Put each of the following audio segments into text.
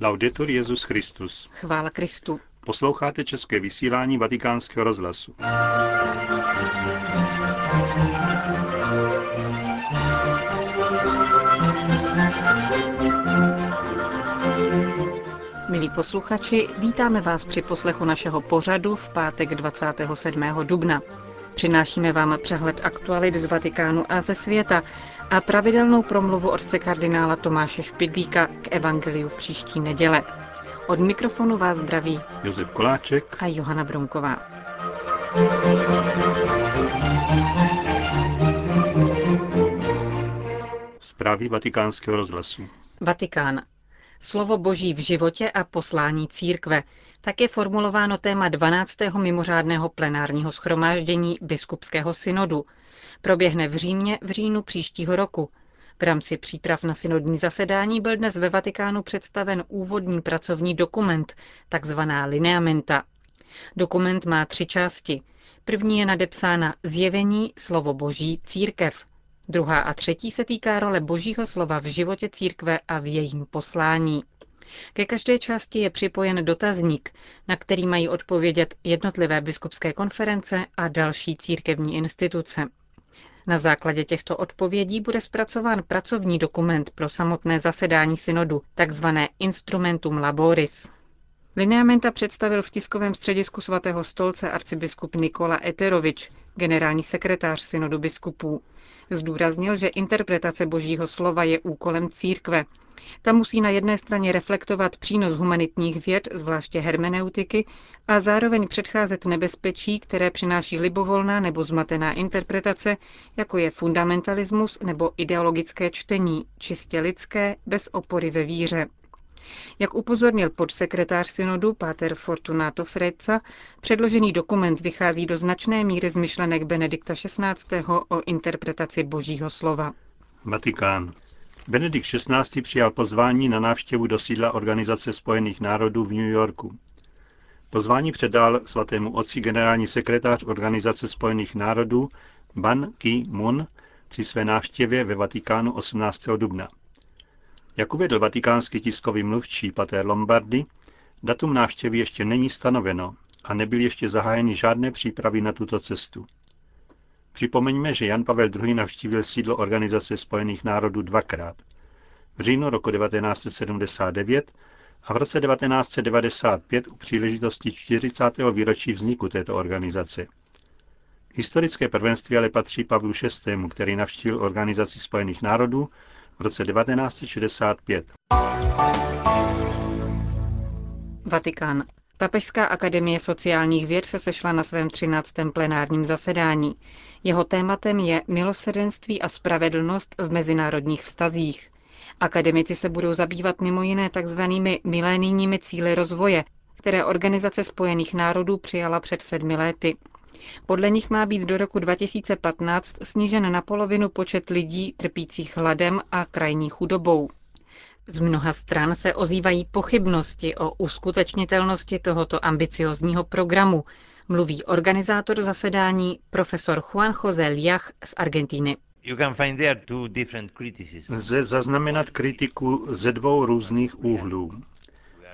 Laudetur Jezus Christus. Chvála Kristu. Posloucháte české vysílání Vatikánského rozhlasu. Milí posluchači, vítáme vás při poslechu našeho pořadu v pátek 27. dubna. Přinášíme vám přehled aktualit z Vatikánu a ze světa a pravidelnou promluvu otce kardinála Tomáše Špidlíka k Evangeliu příští neděle. Od mikrofonu vás zdraví Josef Koláček a Johana Brunková. Zprávy vatikánského rozhlasu. Vatikán. Slovo Boží v životě a poslání církve. Tak je formulováno téma 12. mimořádného plenárního schromáždění biskupského synodu. Proběhne v Římě v říjnu příštího roku. V rámci příprav na synodní zasedání byl dnes ve Vatikánu představen úvodní pracovní dokument, takzvaná lineamenta. Dokument má tři části. První je nadepsána Zjevení, slovo Boží, církev. Druhá a třetí se týká role Božího slova v životě církve a v jejím poslání. Ke každé části je připojen dotazník, na který mají odpovědět jednotlivé biskupské konference a další církevní instituce. Na základě těchto odpovědí bude zpracován pracovní dokument pro samotné zasedání synodu, takzvané Instrumentum Laboris. Lineamenta představil v tiskovém středisku svatého stolce arcibiskup Nikola Eterovič, generální sekretář synodu biskupů. Zdůraznil, že interpretace božího slova je úkolem církve. Ta musí na jedné straně reflektovat přínos humanitních věd, zvláště hermeneutiky, a zároveň předcházet nebezpečí, které přináší libovolná nebo zmatená interpretace, jako je fundamentalismus nebo ideologické čtení, čistě lidské, bez opory ve víře. Jak upozornil podsekretář synodu Páter Fortunato Frezza, předložený dokument vychází do značné míry z myšlenek Benedikta XVI. o interpretaci božího slova. Vatikán. Benedikt XVI. přijal pozvání na návštěvu do sídla Organizace spojených národů v New Yorku. Pozvání předal svatému otci generální sekretář Organizace spojených národů Ban Ki-moon při své návštěvě ve Vatikánu 18. dubna. Jak uvedl vatikánský tiskový mluvčí Pater Lombardi, datum návštěvy ještě není stanoveno a nebyly ještě zahájeny žádné přípravy na tuto cestu. Připomeňme, že Jan Pavel II. navštívil sídlo Organizace spojených národů dvakrát. V říjnu roku 1979 a v roce 1995 u příležitosti 40. výročí vzniku této organizace. Historické prvenství ale patří Pavlu VI., který navštívil Organizaci spojených národů v roce 1965. Vatikán. Papežská akademie sociálních věd se sešla na svém 13. plenárním zasedání. Jeho tématem je milosrdenství a spravedlnost v mezinárodních vztazích. Akademici se budou zabývat mimo jiné takzvanými milénijními cíly rozvoje, které Organizace spojených národů přijala před sedmi lety. Podle nich má být do roku 2015 snížen na polovinu počet lidí trpících hladem a krajní chudobou. Z mnoha stran se ozývají pochybnosti o uskutečnitelnosti tohoto ambiciozního programu, mluví organizátor zasedání profesor Juan José Liach z Argentiny. Lze zaznamenat kritiku ze dvou různých úhlů.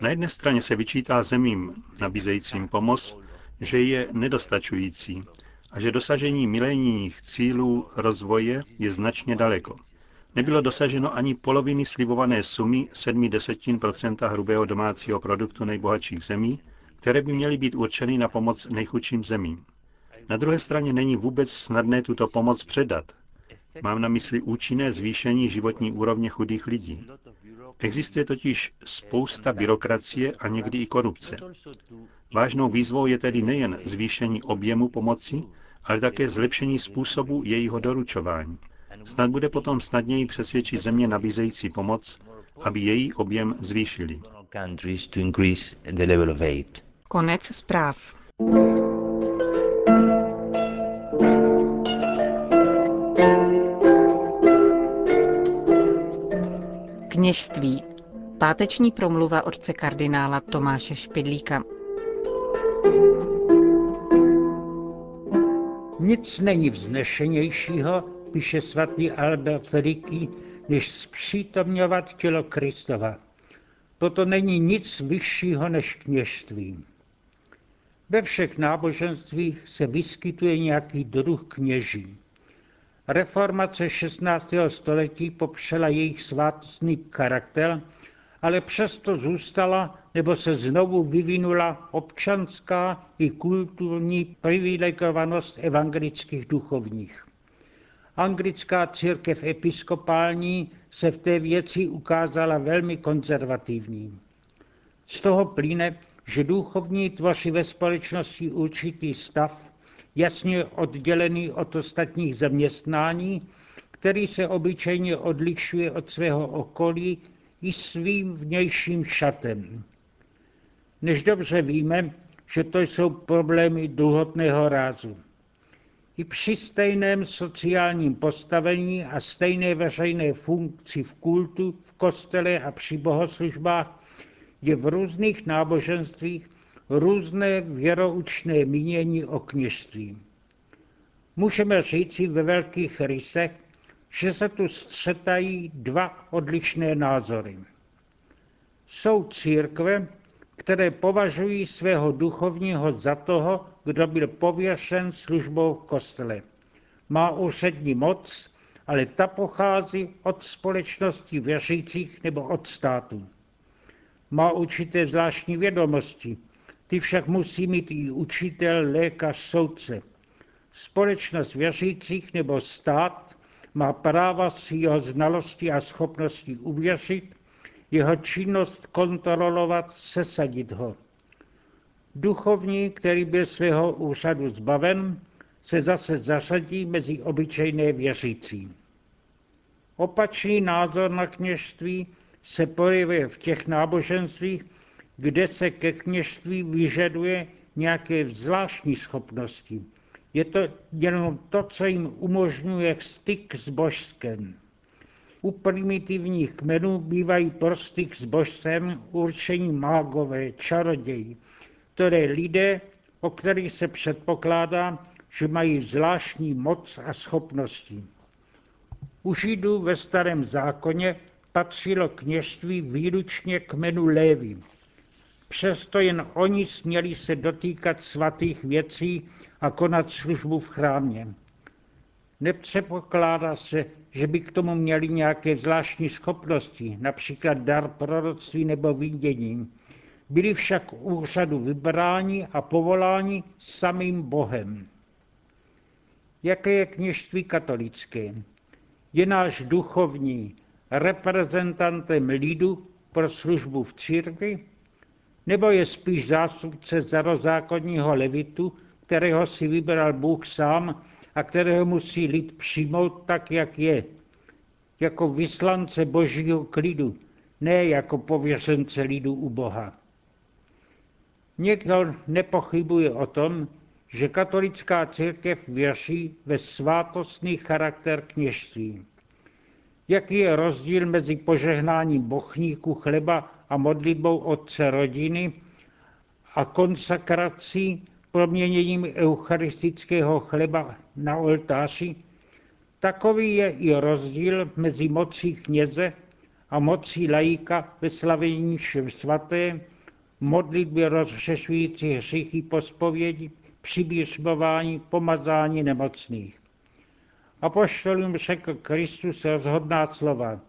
Na jedné straně se vyčítá zemím nabízejícím pomoc, že je nedostačující a že dosažení milenijních cílů rozvoje je značně daleko. Nebylo dosaženo ani poloviny slibované sumy 7 desetin procenta hrubého domácího produktu nejbohatších zemí, které by měly být určeny na pomoc nejchudším zemím. Na druhé straně není vůbec snadné tuto pomoc předat. Mám na mysli účinné zvýšení životní úrovně chudých lidí. Existuje totiž spousta byrokracie a někdy i korupce. Vážnou výzvou je tedy nejen zvýšení objemu pomoci, ale také zlepšení způsobu jejího doručování. Snad bude potom snadněji přesvědčit země nabízející pomoc, aby její objem zvýšili. Konec zpráv. Kněžství. Páteční promluva otce kardinála Tomáše Špidlíka. Nic není vznešenějšího, píše svatý Albert Veliký, než zpřítomňovat tělo Kristova. Toto není nic vyššího než kněžství. Ve všech náboženstvích se vyskytuje nějaký druh kněží. Reformace 16. století popřela jejich svátostný charakter, ale přesto zůstala nebo se znovu vyvinula občanská i kulturní privilegovanost evangelických duchovních. Anglická církev episkopální se v té věci ukázala velmi konzervativní. Z toho plyne, že duchovní tvoří ve společnosti určitý stav, jasně oddělený od ostatních zaměstnání, který se obyčejně odlišuje od svého okolí i svým vnějším šatem. Než dobře víme, že to jsou problémy druhotného rázu. I při stejném sociálním postavení a stejné veřejné funkci v kultu, v kostele a při bohoslužbách je v různých náboženstvích různé věroučné mínění o kněžství. Můžeme říci ve velkých rysech, že se tu střetají dva odlišné názory. Jsou církve, které považují svého duchovního za toho, kdo byl pověšen službou v kostele. Má úřední moc, ale ta pochází od společnosti věřících nebo od státu. Má určité zvláštní vědomosti, ty však musí mít i učitel, lékař, soudce. Společnost věřících nebo stát má práva si jeho znalosti a schopnosti uvěřit, jeho činnost kontrolovat, sesadit ho. Duchovní, který byl svého úřadu zbaven, se zase zařadí mezi obyčejné věřící. Opačný názor na kněžství se projevuje v těch náboženstvích, kde se ke kněžství vyžaduje nějaké zvláštní schopnosti. Je to jenom to, co jim umožňuje styk s božskem. U primitivních kmenů bývají pro styk s božsem určení mágové, čaroději, které lidé, o kterých se předpokládá, že mají zvláštní moc a schopnosti. U Židů ve starém zákoně patřilo kněžství výlučně kmenu Lévy. Přesto jen oni směli se dotýkat svatých věcí a konat službu v chrámě. Nepředpokládá se, že by k tomu měli nějaké zvláštní schopnosti, například dar proroctví nebo vidění. Byli však úřadu vybráni a povoláni samým Bohem. Jaké je kněžství katolické? Je náš duchovní reprezentantem lidu pro službu v církvi? Nebo je spíš zástupce zarozákonního levitu, kterého si vybral Bůh sám a kterého musí lid přijmout tak, jak je, jako vyslance božího klidu, ne jako pověřence lidu u Boha. Někdo nepochybuje o tom, že katolická církev věří ve svátostný charakter kněžství. Jaký je rozdíl mezi požehnáním bochníku chleba a modlitbou otce rodiny a konsakrací proměněním eucharistického chleba na oltáři, takový je i rozdíl mezi mocí kněze a mocí lajíka ve slavení svaté, modlitbě rozřešující hříchy po spovědi, přibířbování, pomazání nemocných. Apoštolům řekl Kristus rozhodná slova.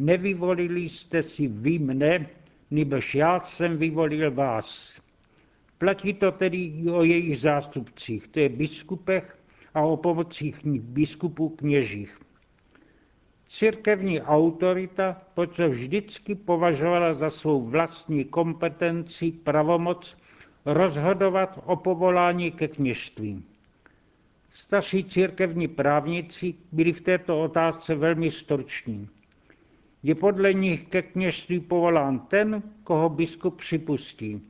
Nevyvolili jste si vy mne, nebož já jsem vyvolil vás. Platí to tedy i o jejich zástupcích, to je biskupech a o pomocích biskupů kněžích. Církevní autorita proto vždycky považovala za svou vlastní kompetenci pravomoc rozhodovat o povolání ke kněžství. Starší církevní právníci byli v této otázce velmi struční. Je podle nich ke kněžství povolán ten, koho biskup připustí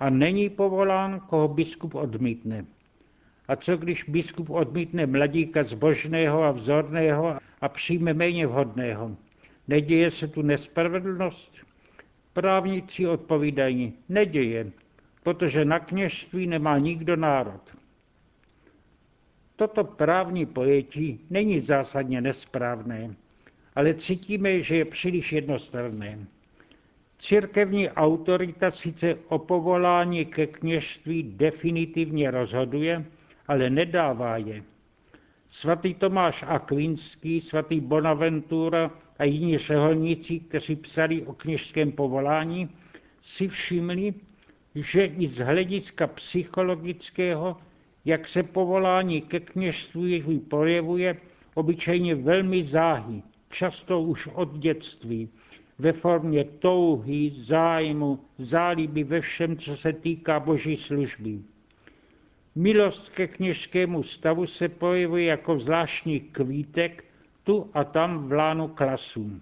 a není povolán, koho biskup odmítne. A co když biskup odmítne mladíka zbožného a vzorného a přijme méně vhodného? Neděje se tu nespravedlnost? Právníci odpovídají, neděje, protože na kněžství nemá nikdo národ. Toto právní pojetí není zásadně nesprávné, ale cítíme, že je příliš jednostranné. Církevní autorita sice o povolání ke kněžství definitivně rozhoduje, ale nedává je. Svatý Tomáš Akvinský, svatý Bonaventura a jiní řeholníci, kteří psali o kněžském povolání, si všimli, že i z hlediska psychologického, jak se povolání ke kněžství projevuje, obyčejně velmi záhy, často už od dětství, ve formě touhy, zájmu, záliby ve všem, co se týká boží služby. Milost ke kněžskému stavu se projevuje jako zvláštní kvítek tu a tam v lánu klasům.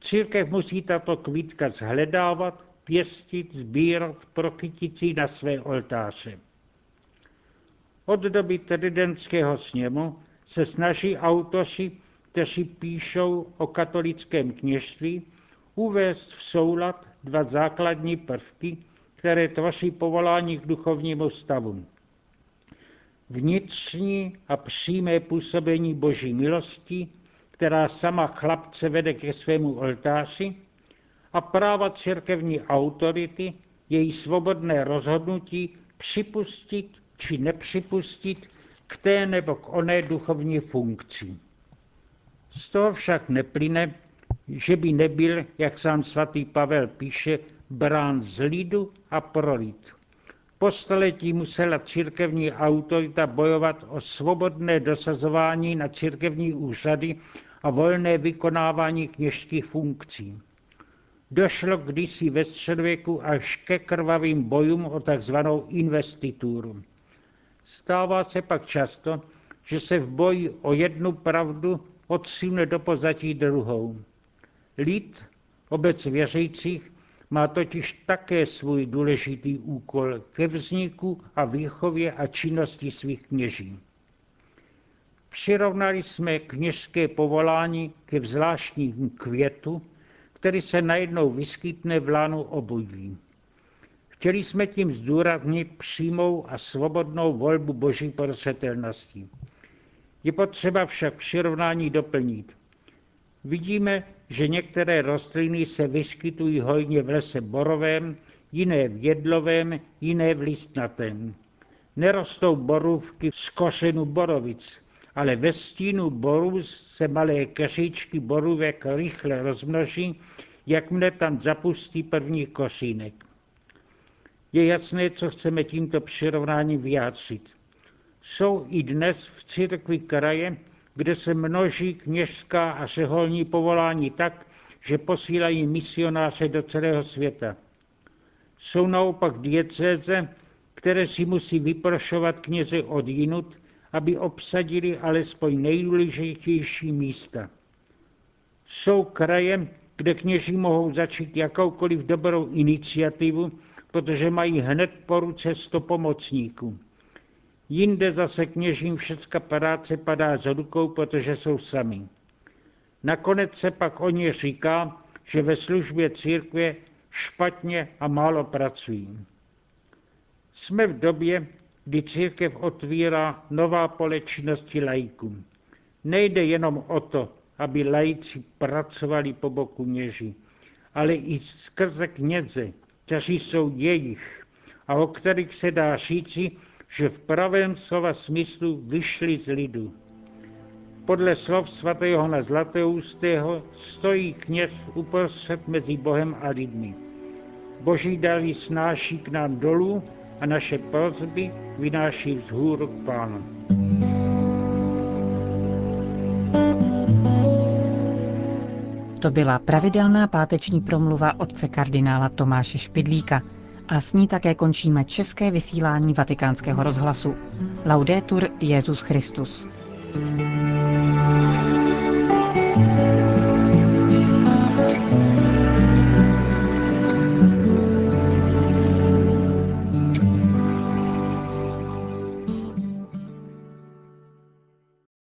Církev musí tato kvítka zhledávat, pěstit, sbírat, prochytit si na své oltáře. Od doby tridentského sněmu se snaží autoři, kteří píšou o katolickém kněžství, uvést v soulad dva základní prvky, které tvoří povolání k duchovnímu stavu. Vnitřní a přímé působení boží milosti, která sama chlapce vede ke svému oltáři, a práva církevní autority, její svobodné rozhodnutí připustit či nepřipustit k té nebo k oné duchovní funkci. Z toho však neplyne, že by nebyl, jak sám svatý Pavel píše, brán z lidu a prolit. Po století musela církevní autorita bojovat o svobodné dosazování na církevní úřady a volné vykonávání kněžských funkcí. Došlo kdysi ve středověku až ke krvavým bojům o takzvanou investituru. Stává se pak často, že se v boji o jednu pravdu odsune do pozadí druhou. Lid, obec věřících, má totiž také svůj důležitý úkol ke vzniku a výchově a činnosti svých kněží. Přirovnali jsme kněžské povolání ke zvláštnímu květu, který se najednou vyskytne v lánu obojí. Chtěli jsme tím zdůraznit přímou a svobodnou volbu boží prosřetelnosti. Je potřeba však přirovnání doplnit. Vidíme, že některé rostliny se vyskytují hojně v lese borovém, jiné v jedlovém, jiné v listnatém. Nerostou borůvky z kořenu borovic, ale ve stínu borů se malé keříčky borůvek rychle rozmnoží, jakmile tam zapustí první kořínek. Je jasné, co chceme tímto přirovnáním vyjádřit. Jsou i dnes v církvi kraje, kde se množí kněžská a řeholní povolání tak, že posílají misionáře do celého světa. Jsou naopak diecéze, které si musí vyprošovat kněze od jinut, aby obsadili alespoň nejdůležitější místa. Jsou kraje, kde kněží mohou začít jakoukoliv dobrou iniciativu, protože mají hned po ruce sto pomocníků. Jinde zase kněžím všecka práce padá z rukou, protože jsou sami. Nakonec se pak o ně říká, že ve službě církve špatně a málo pracují. Jsme v době, kdy církev otvírá nová pole činnosti lajkům. Nejde jenom o to, aby lajci pracovali po boku kněží, ale i skrze kněze, kteří jsou jejich a o kterých se dá říci, že v pravém slova smyslu vyšli z lidu. Podle slov svatého Johana Zlatoustého stojí kněz uprostřed mezi Bohem a lidmi. Boží dary snáší k nám dolů a naše prozby vynáší vzhůru k Pánu. To byla pravidelná páteční promluva otce kardinála Tomáše Špidlíka a s ní také končíme české vysílání vatikánského rozhlasu. Laudetur Jezus Christus. thank you